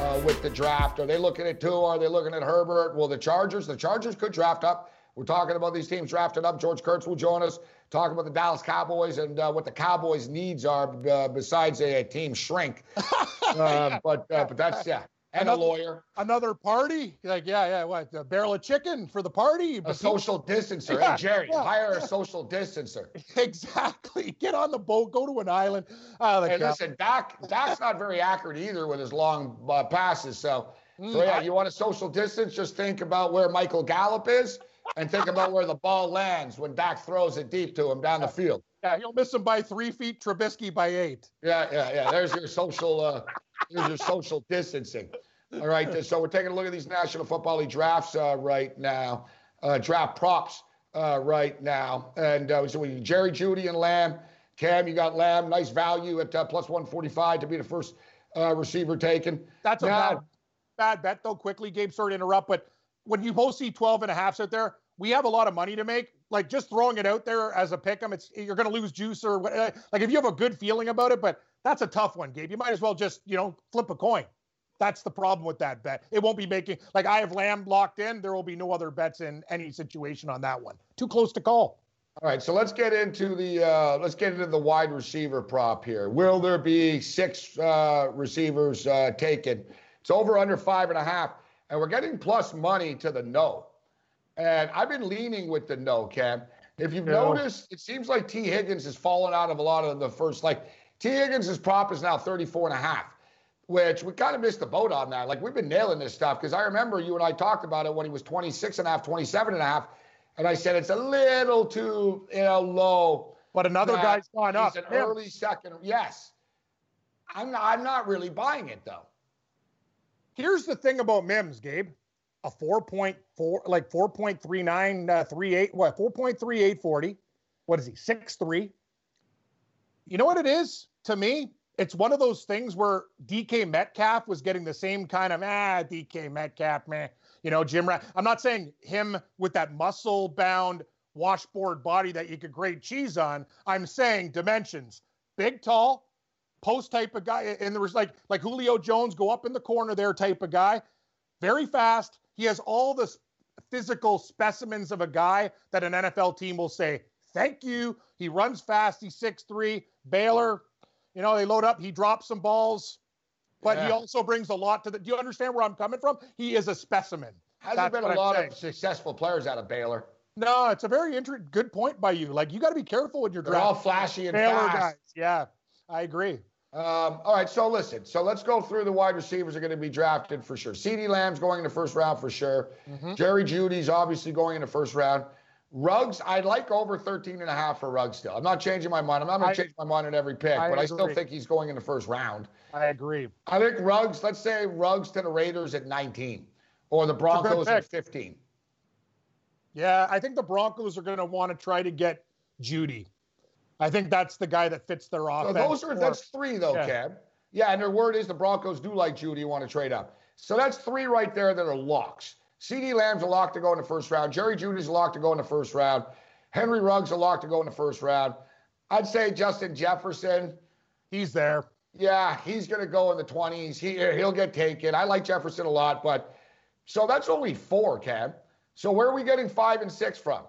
uh, with the draft. Are they looking at Tua? Are they looking at Herbert? Well, the Chargers, the Chargers could draft up. We're talking about these teams drafted up. George Kurtz will join us, talking about the Dallas Cowboys and uh, what the Cowboys' needs are uh, besides a, a, team shrink. Uh, but uh, but that's yeah and another, a lawyer. Another party? Like, yeah, yeah, what? A barrel of chicken for the party? A social distancer. Yeah, hey, Jerry, yeah, hire a social distancer. Exactly. Get on the boat, go to an island. Oh, hey, listen, Dak, Dak's not very accurate either with his long uh, passes. So, mm, so, yeah, you want a social distance? Just think about where Michael Gallup is and think about where the ball lands when Dak throws it deep to him down the field. Yeah, he'll miss him by three feet, Trubisky by eight. Yeah, yeah, yeah. There's your social uh, there's your social distancing. All right. So we're taking a look at these National Football League drafts uh, right now, uh, draft props uh, right now. And uh, so we Jerry Jeudy, and Lamb. Cam, you got Lamb, nice value at uh, plus 145 to be the first uh, receiver taken. That's a bad, bad bet, though. Quickly, Gabe, sorry to interrupt, but when you both see 12 and a halfs out there, we have a lot of money to make. Like just throwing it out there as a pick 'em, it's you're going to lose juice or what, like if you have a good feeling about it, but that's a tough one, Gabe. You might as well just you know flip a coin. That's the problem with that bet. It won't be making like I have Lamb locked in. There will be no other bets in any situation on that one. Too close to call. All right, so let's get into the uh, let's get into the wide receiver prop here. Will there be six uh, receivers uh, taken? It's over under five and a half, and we're getting plus money to the no. And I've been leaning with the no, Cam. If you've no. noticed, it seems like Tee Higgins has fallen out of a lot of the first. Like Tee Higgins' prop is now 34 and a half which we kind of missed the boat on that. Like we've been nailing this stuff because I remember you and I talked about it when he was 26 and a half, 27 and a half. And I said it's a little too, you know, low. But another guy's gone up. He's an early second. Yes. I'm not, I'm not really buying it though. Here's the thing about Mims, Gabe. A 4.4, like 4.39, uh, 38, what, 4.3840. What is he? 6'3. You know what it is to me? it's one of those things where DK Metcalf was getting the same kind of ah DK Metcalf man, you know Jim. Ra- I'm not saying him with that muscle bound washboard body that you could grate cheese on. I'm saying dimensions, big, tall, post type of guy, and there was like like Julio Jones go up in the corner there type of guy, very fast. He has all the physical specimens of a guy that an NFL team will say thank you. He runs fast. He's six three. Baylor you know, they load up. He drops some balls, but yeah. he also brings a lot to the. Do you understand where I'm coming from? He is a specimen. Hasn't been a lot of successful players out of Baylor. No, it's a very interesting, good point by you. Like you got to be careful with your They're draft. all flashy and Baylor fast. guys. Yeah, I agree. Um, all right, so listen. So let's go through the wide receivers are going to be drafted for sure. CeeDee Lamb's going in the first round for sure. Mm-hmm. Jerry Jeudy's obviously going in the first round. Ruggs, I'd like over 13 and a half for Ruggs still. I'm not changing my mind. I'm not going to change my mind on every pick, I but agree. I still think he's going in the first round. I agree. I think Ruggs, let's say Ruggs to the Raiders at 19 or the Broncos at 15. Yeah, I think the Broncos are going to want to try to get Jeudy. I think that's the guy that fits their offense. So those are that's three though, yeah. Cab. Yeah, and their word is the Broncos do like Jeudy, want to trade up. So that's three right there that are locks. CeeDee Lamb's a lock to go in the first round. Jerry Jeudy's a lock to go in the first round. Henry Ruggs a lock to go in the first round. I'd say Justin Jefferson. He's there. Yeah, he's going to go in the 20s. He, he'll get taken. I like Jefferson a lot, but so that's only four, Cam. So where are we getting five and six from?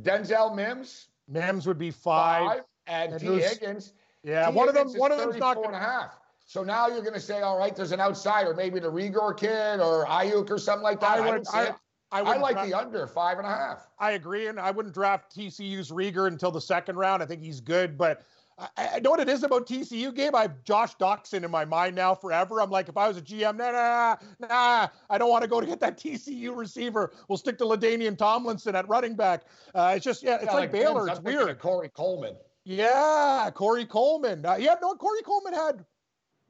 Denzel Mims? Mims would be five. five and, and Tee Higgins. Yeah, T. one Higgins of them. One of them's not going to half. So now you're going to say, all right, there's an outsider, maybe the Reagor kid or Aiyuk or something like that. I, would, I, I, I like the under five and a half. I agree, and I wouldn't draft TCU's Reagor until the second round. I think he's good, but I, I know what it is about TCU game. I have Josh Doctson in my mind now forever. I'm like, if I was a GM, nah, nah, nah, I don't want to go to get that TCU receiver. We'll stick to LaDainian Tomlinson at running back. Uh, it's just, yeah, it's yeah, like, like Baylor. It's weird. Corey Coleman. Yeah, Corey Coleman. Uh, yeah, no, Corey Coleman had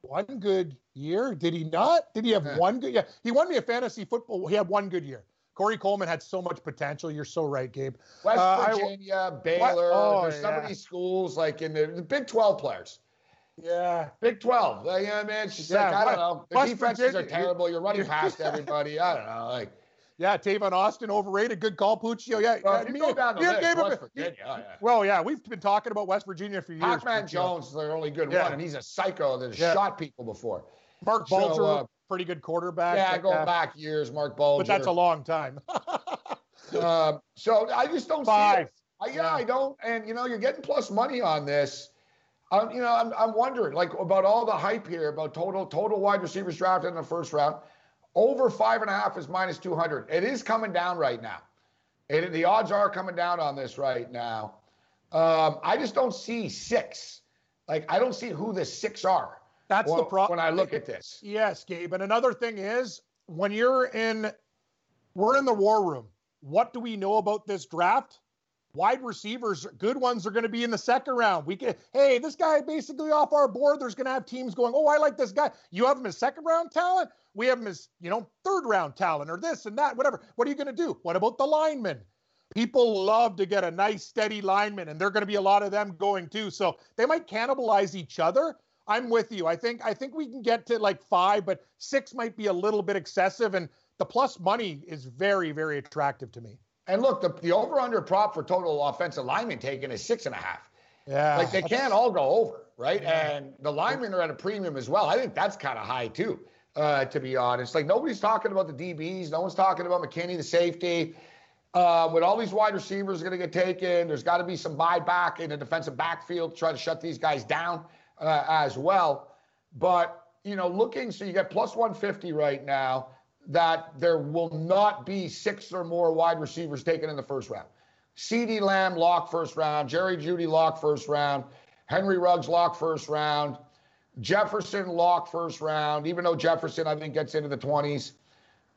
one good year. Did he not? Did he have yeah. one good? Yeah, he won me a fantasy football. He had one good year. Corey Coleman had so much potential. You're so right, Gabe. West uh, Virginia, I, Baylor. Oh, there's some of these schools like in the, the, Big 12 players. Yeah. Big 12. Like, yeah, man, just yeah, like, I don't know. The defenses Virginia, are terrible. You're running past everybody. I don't know. Like, yeah, Tavon Austin overrated. Good call, Puccio. Yeah, well, yeah, me, go down the list, West Virginia. Yeah. Well, yeah, we've been talking about West Virginia for years. Pac-Man Jones is the only good yeah. one, and he's a psycho that has yeah. shot people before. Marc Bulger, so, uh, pretty good quarterback. Yeah, going back years, Marc Bulger. But that's a long time. um, so I just don't Five. see it. I, yeah, yeah, I don't. And you know, you're getting plus money on this. Um, you know, I'm, I'm wondering like about all the hype here about total total wide receivers drafted in the first round. Over five and a half is minus 200. It is coming down right now. It, the odds are coming down on this right now. Um, I just don't see six. Like I don't see who the six are. That's the problem. When I look at this. Yes, Gabe. And another thing is when you're in, we're in the war room. What do we know about this draft? Wide receivers, good ones are going to be in the second round. We can, hey, this guy basically off our board. There's going to have teams going, oh, I like this guy. You have him as second round talent. We have him as, you know, third round talent or this and that, whatever. What are you going to do? What about the linemen? People love to get a nice, steady lineman, and there are going to be a lot of them going too. So they might cannibalize each other. I'm with you. I think I think we can get to like five, but six might be a little bit excessive. And the plus money is very, very attractive to me. And look, the, the over under prop for total offensive lineman taken is six and a half. Yeah. Like they can't all go over, right? Yeah. And the linemen are at a premium as well. I think that's kind of high too, uh, to be honest. Like nobody's talking about the DBs. No one's talking about McKinney, the safety. Uh, with all these wide receivers going to get taken, there's got to be some buyback in the defensive backfield to try to shut these guys down uh, as well. But, you know, looking, so you get plus 150 right now that there will not be six or more wide receivers taken in the first round. CeeDee Lamb lock first round, Jerry Jeudy lock first round, Henry Ruggs lock first round, Jefferson lock first round, even though Jefferson, I think, gets into the 20s.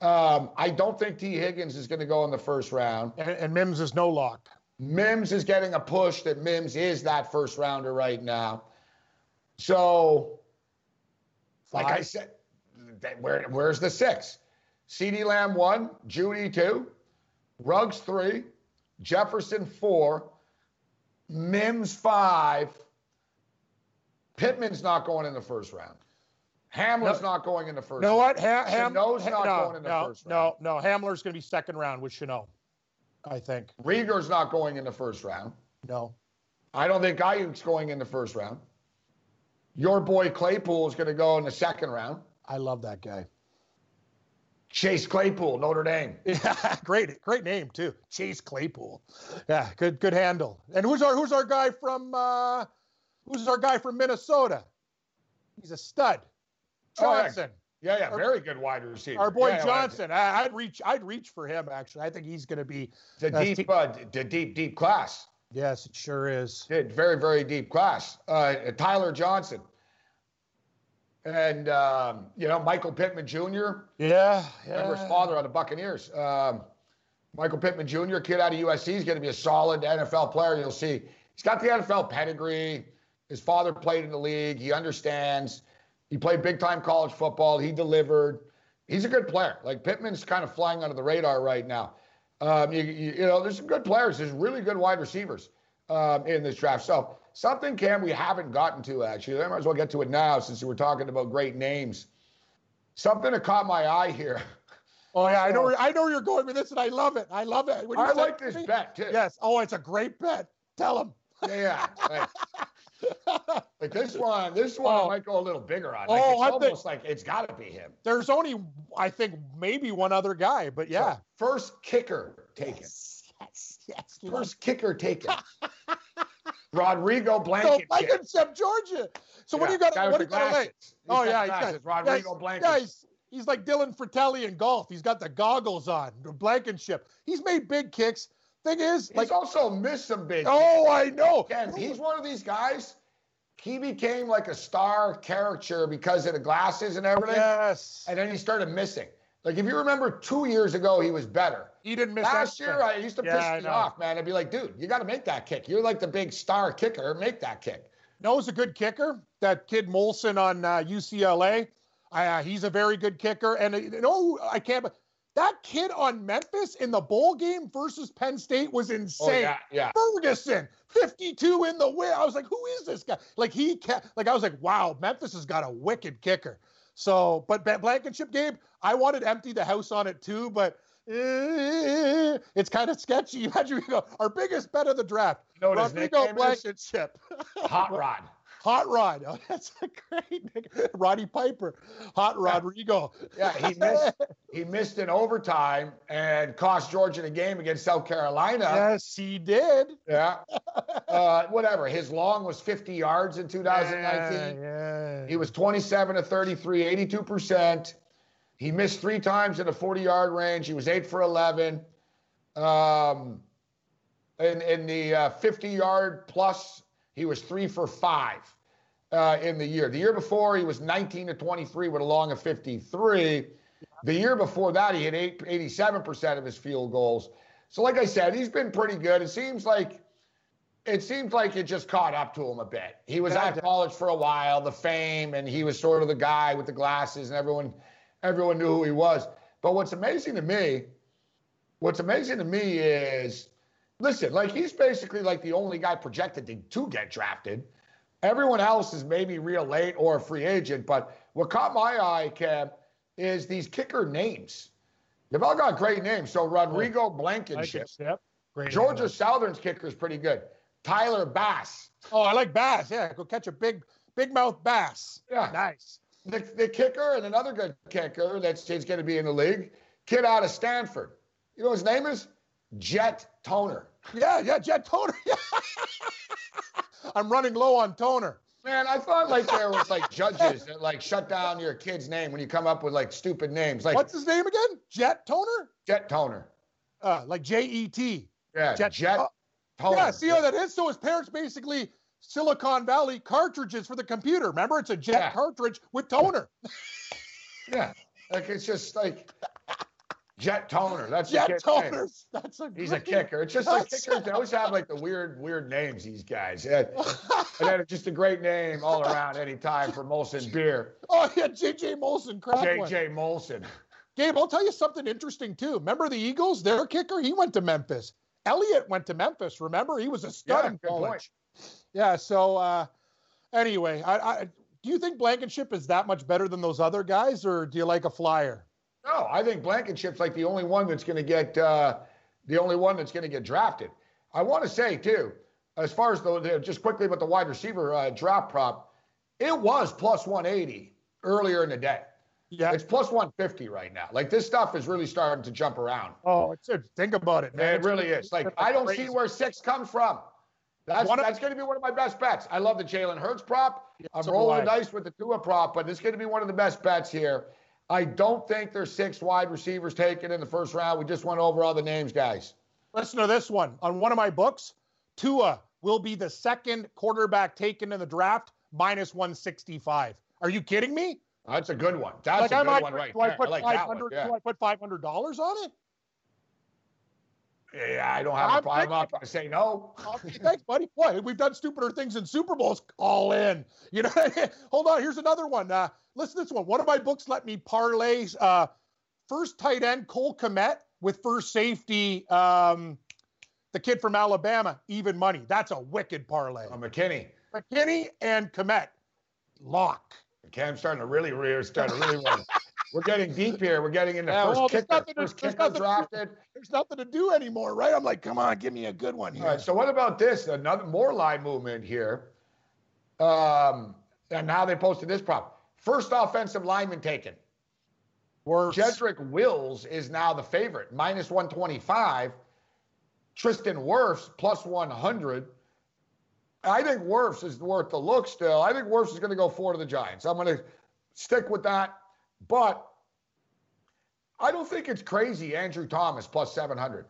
Um, I don't think Tee Higgins is going to go in the first round. And, and, Mims is no lock. Mims is getting a push that Mims is that first rounder right now. So, Five. like I said, where, where's the six? CeeDee Lamb one, Jeudy two, Ruggs three, Jefferson four, Mims five. Pittman's not going in the first round. Hamler's no, not going in the first. know what? Ha- Ham- Shenault's not no, going in the no, first round. No, no, Hamler's going to be second round with Shenault, I think. Reagor's not going in the first round. No. I don't think Aiyuk's going in the first round. Your boy Claypool is going to go in the second round. I love that guy. Chase Claypool, Notre Dame. Yeah, great, great name too. Chase Claypool. Yeah, good, good handle. And who's our who's our guy from uh, who's our guy from Minnesota? He's a stud. Johnson. Oh, yeah. yeah, yeah, very good wide receiver. Our boy yeah, Johnson. I, would reach, I'd reach for him. Actually, I think he's going to be the uh, deep, uh, the deep, deep class. Yes, it sure is. Very, very deep class. Uh, Tyler Johnson and um, you know Michael Pittman Jr. Yeah, yeah. his father on the Buccaneers. Um, Michael Pittman Jr. kid out of USC is going to be a solid NFL player. You'll see he's got the NFL pedigree. His father played in the league. He understands. He played big time college football. He delivered. He's a good player. Like Pittman's kind of flying under the radar right now. Um, you, you, you, know, there's some good players. There's really good wide receivers um, in this draft. So something, Cam, we haven't gotten to actually. I might as well get to it now since you were talking about great names. Something that caught my eye here. Oh yeah, I know. Oh. Where, I know where you're going with this, and I love it. I love it. I like this bet too. Yes. Oh, it's a great bet. Tell him. Yeah. yeah. Like, like, this one, this one oh. might go a little bigger on. Like, oh, it's I almost think, like it's got to be him. There's only, I think, maybe one other guy, but yeah. So first kicker taken. Yes, yes, yes. First kicker taken. Rodrigo Blankenship. So Blankenship, Georgia. So yeah, what do you oh, got? What do you got lay? Oh yeah, he's got, Rodrigo Blankenship. Yeah, he's, he's like Dylan Frittelli in golf. He's got the goggles on. The blankenship. He's made big kicks. Thing is, he's like also missed some big. Oh, kicks. I know. Again, he's one of these guys. He became like a star character because of the glasses and everything. Yes. And then he started missing. Like if you remember, two years ago he was better. He didn't miss last year. I used to yeah, piss me off, man. I'd be like, dude, you got to make that kick. You're like the big star kicker. Make that kick. Knows a good kicker. That kid Molson on uh, UCLA. Uh, he's a very good kicker. And uh, you know, I can't. That kid on Memphis in the bowl game versus Penn State was insane. Oh, yeah, yeah. Ferguson, 52 in the win. I was like, who is this guy? Like he, like I was like, wow, Memphis has got a wicked kicker. So, but Blankenship game, I wanted empty the house on it too, but eh, it's kind of sketchy. Imagine we go, our biggest bet of the draft. You know Rodrigo Blankenship. Hot Rod. Hot Rod. Oh, that's a great name. Roddy Piper. Hot Rod Rodrigo. Yeah, he missed he missed in overtime and cost Georgia the game against South Carolina. Yes, he did. Yeah. Uh, whatever. His long was 50 yards in 2019. Yeah, yeah. He was 27 to 33, 82%. He missed three times in a 40 yard range. He was eight for 11. Um, in, in the uh, 50 yard plus he was three for five uh, in the year. The year before, he was 19 to 23 with a long of 53. The year before that, he had 87% of his field goals. So, like I said, he's been pretty good. It seems like it seems like it just caught up to him a bit. He was at college for a while, the fame, and he was sort of the guy with the glasses, and everyone everyone knew who he was. But what's amazing to me, what's amazing to me is listen, like he's basically like the only guy projected to, to get drafted. Everyone else is maybe real late or a free agent. But what caught my eye, Cam, is these kicker names. They've all got great names. So Rodrigo Blankenship. Great Georgia name. Southern's kicker is pretty good. Tyler Bass. Oh, I like Bass. Yeah, go catch a big, big mouth bass. Yeah. Nice. The, the kicker and another good kicker that's going to be in the league, kid out of Stanford. You know what his name is? Jet Toner. Yeah, yeah, Jet Toner. I'm running low on toner. Man, I thought like there was like judges that like shut down your kid's name when you come up with like stupid names. Like what's his name again? Jet Toner. Jet Toner. Uh, like J E T. Yeah, Jet, Jet uh, Toner. Yeah, see how that is. So his parents basically Silicon Valley cartridges for the computer. Remember, it's a Jet yeah. cartridge with toner. yeah, like it's just like Jet Toner. That's Jet Toner. That's a He's a kicker. It's just like kickers. They always have like the weird, weird names. These guys. Yeah. and then just a great name all around. Anytime for Molson beer. Oh yeah, JJ Molson. JJ Molson. Gabe, I'll tell you something interesting too. Remember the Eagles? Their kicker, he went to Memphis. Elliott went to Memphis. Remember, he was a stud yeah, in college. Point. Yeah. So uh, anyway, I, I, do you think Blankenship is that much better than those other guys, or do you like a flyer? No, I think Blankenship's like the only one that's going to get uh, the only one that's going to get drafted. I want to say too, as far as the, the just quickly about the wide receiver uh, draft prop, it was plus 180 earlier in the day. Yeah, it's plus 150 right now. Like this stuff is really starting to jump around. Oh, it's a, think about it, man. It really is. Like I don't see where six comes from. That's that's going to be one of my best bets. I love the Jalen Hurts prop. I'm rolling the dice with the Tua prop, but it's going to be one of the best bets here. I don't think there's six wide receivers taken in the first round. We just went over all the names, guys. Listen to this one. On one of my books, Tua will be the second quarterback taken in the draft, minus 165. Are you kidding me? That's a good one. That's like, a good one right do there. I, put I like 500, yeah. Do I put $500 on it? Yeah, I don't have I'm a problem. I'm not going to say no. thanks, buddy. What? We've done stupider things in Super Bowls. All in. You know. Hold on. Here's another one. Uh, listen to this one. One of my books let me parlay uh, first tight end Cole Kmet with first safety. Um, the kid from Alabama, even money. That's a wicked parlay. Oh, McKinney. McKinney and Kmet, lock. Cam's starting to really rear, starting to really run. We're getting deep here. We're getting into Yeah, first well, there's kicker. nothing to- First there's kicker nothing to- drafted. There's nothing to do anymore, right? I'm like, come on, give me a good one here. All right. So what about this? Another more line movement here. Um, and now they posted this prop. First offensive lineman taken. Worse. Jedrick Wills is now the favorite, minus 125. Tristan Wirfs plus 100. I think Wirfs is worth the look still. I think Wirfs is going to go four to the Giants. I'm going to stick with that. But I don't think it's crazy. Andrew Thomas plus 700.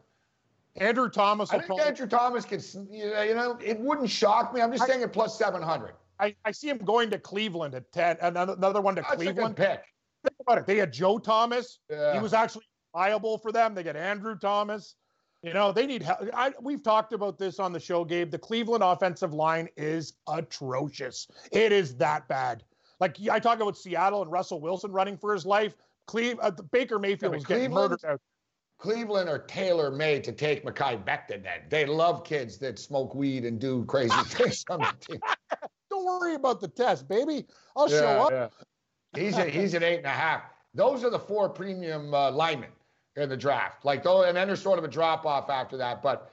Andrew Thomas I think probably. Andrew Thomas can, you know, it wouldn't shock me. I'm just I- saying it plus 700. I, I see him going to Cleveland at 10. Another, another one to That's a Cleveland. good pick. Think about it. They had Joe Thomas. Yeah. He was actually viable for them. They get Andrew Thomas. You know, they need help. I, we've talked about this on the show, Gabe. The Cleveland offensive line is atrocious. It is that bad. Like I talk about Seattle and Russell Wilson running for his life. Cleve, uh, Baker Mayfield but was getting Cleveland- murdered out. Cleveland are tailor made to take Mekhi Becton. Then they love kids that smoke weed and do crazy things on the team. Don't worry about the test, baby. I'll show up. He's a, he's an eight and a half. Those are the four premium uh, linemen in the draft. Like though, and then there's sort of a drop off after that. But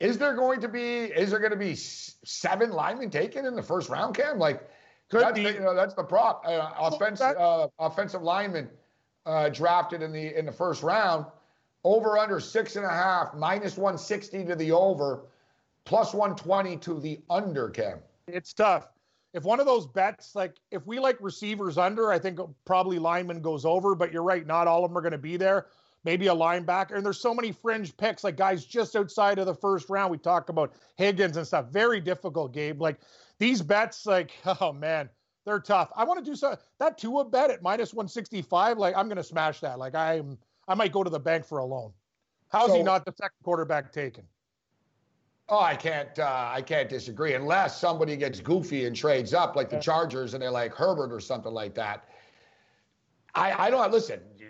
is there going to be is there going to be seven linemen taken in the first round, Cam? Like Could that's be. the, you know, that's the prop. Uh, offensive uh, offensive lineman uh, drafted in the in the first round. Over under six and a half, minus 160 to the over, plus 120 to the under, Cam. It's tough. If one of those bets, like if we like receivers under, I think probably lineman goes over, but you're right, not all of them are going to be there. Maybe a linebacker. And there's so many fringe picks, like guys just outside of the first round. We talk about Higgins and stuff. Very difficult, Gabe. Like these bets, like, oh man, they're tough. I want to do so that Tua bet at minus 165. Like, I'm going to smash that. Like, I'm I might go to the bank for a loan. How's he not the second quarterback taken? Oh, I can't. Uh, I can't disagree unless somebody gets goofy and trades up, like the Chargers, and they're like Herbert or something like that. I, I don't listen. You,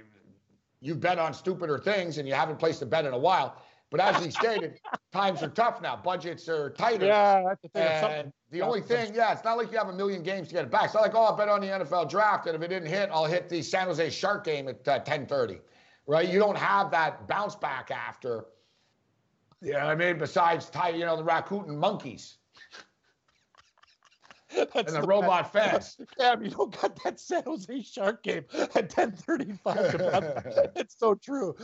you've bet on stupider things, and you haven't placed a bet in a while. But as he stated, times are tough now. Budgets are tighter. Yeah, that's the thing. And the only thing, yeah, it's not like you have a million games to get it back. It's not like, oh, I bet on the NFL draft, and if it didn't hit, I'll hit the San Jose Shark game at uh, 10:30, right? You don't have that bounce back after. You know what I mean? Besides, you know, the Rakuten monkeys That's and the the robot fence. Cam, you don't got that San Jose Shark game at 10:35. it's so true.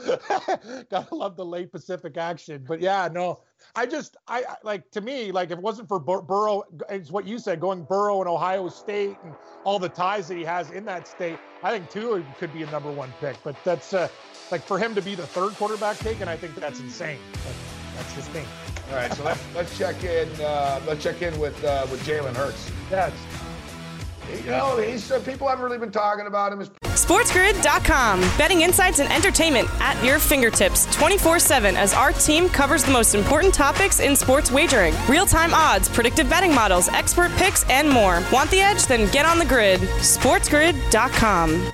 Gotta love the late Pacific action. But yeah, no, I just I I- like to me like if it wasn't for Bur- Burrow, it's what you said, going Burrow and Ohio State and all the ties that he has in that state. I think Tua could be a number one pick. But that's uh, like for him to be the third quarterback taken, I think that's insane. But that's his thing. All right, so let's let's check in. Uh, let's check in with uh, with Jalen Hurts. Yeah, You know, he's uh, people haven't really been talking about him as SportsGrid.com. Betting insights and entertainment at your fingertips 24 7 as our team covers the most important topics in sports wagering real time odds, predictive betting models, expert picks, and more. Want the edge? Then get on the grid. SportsGrid.com.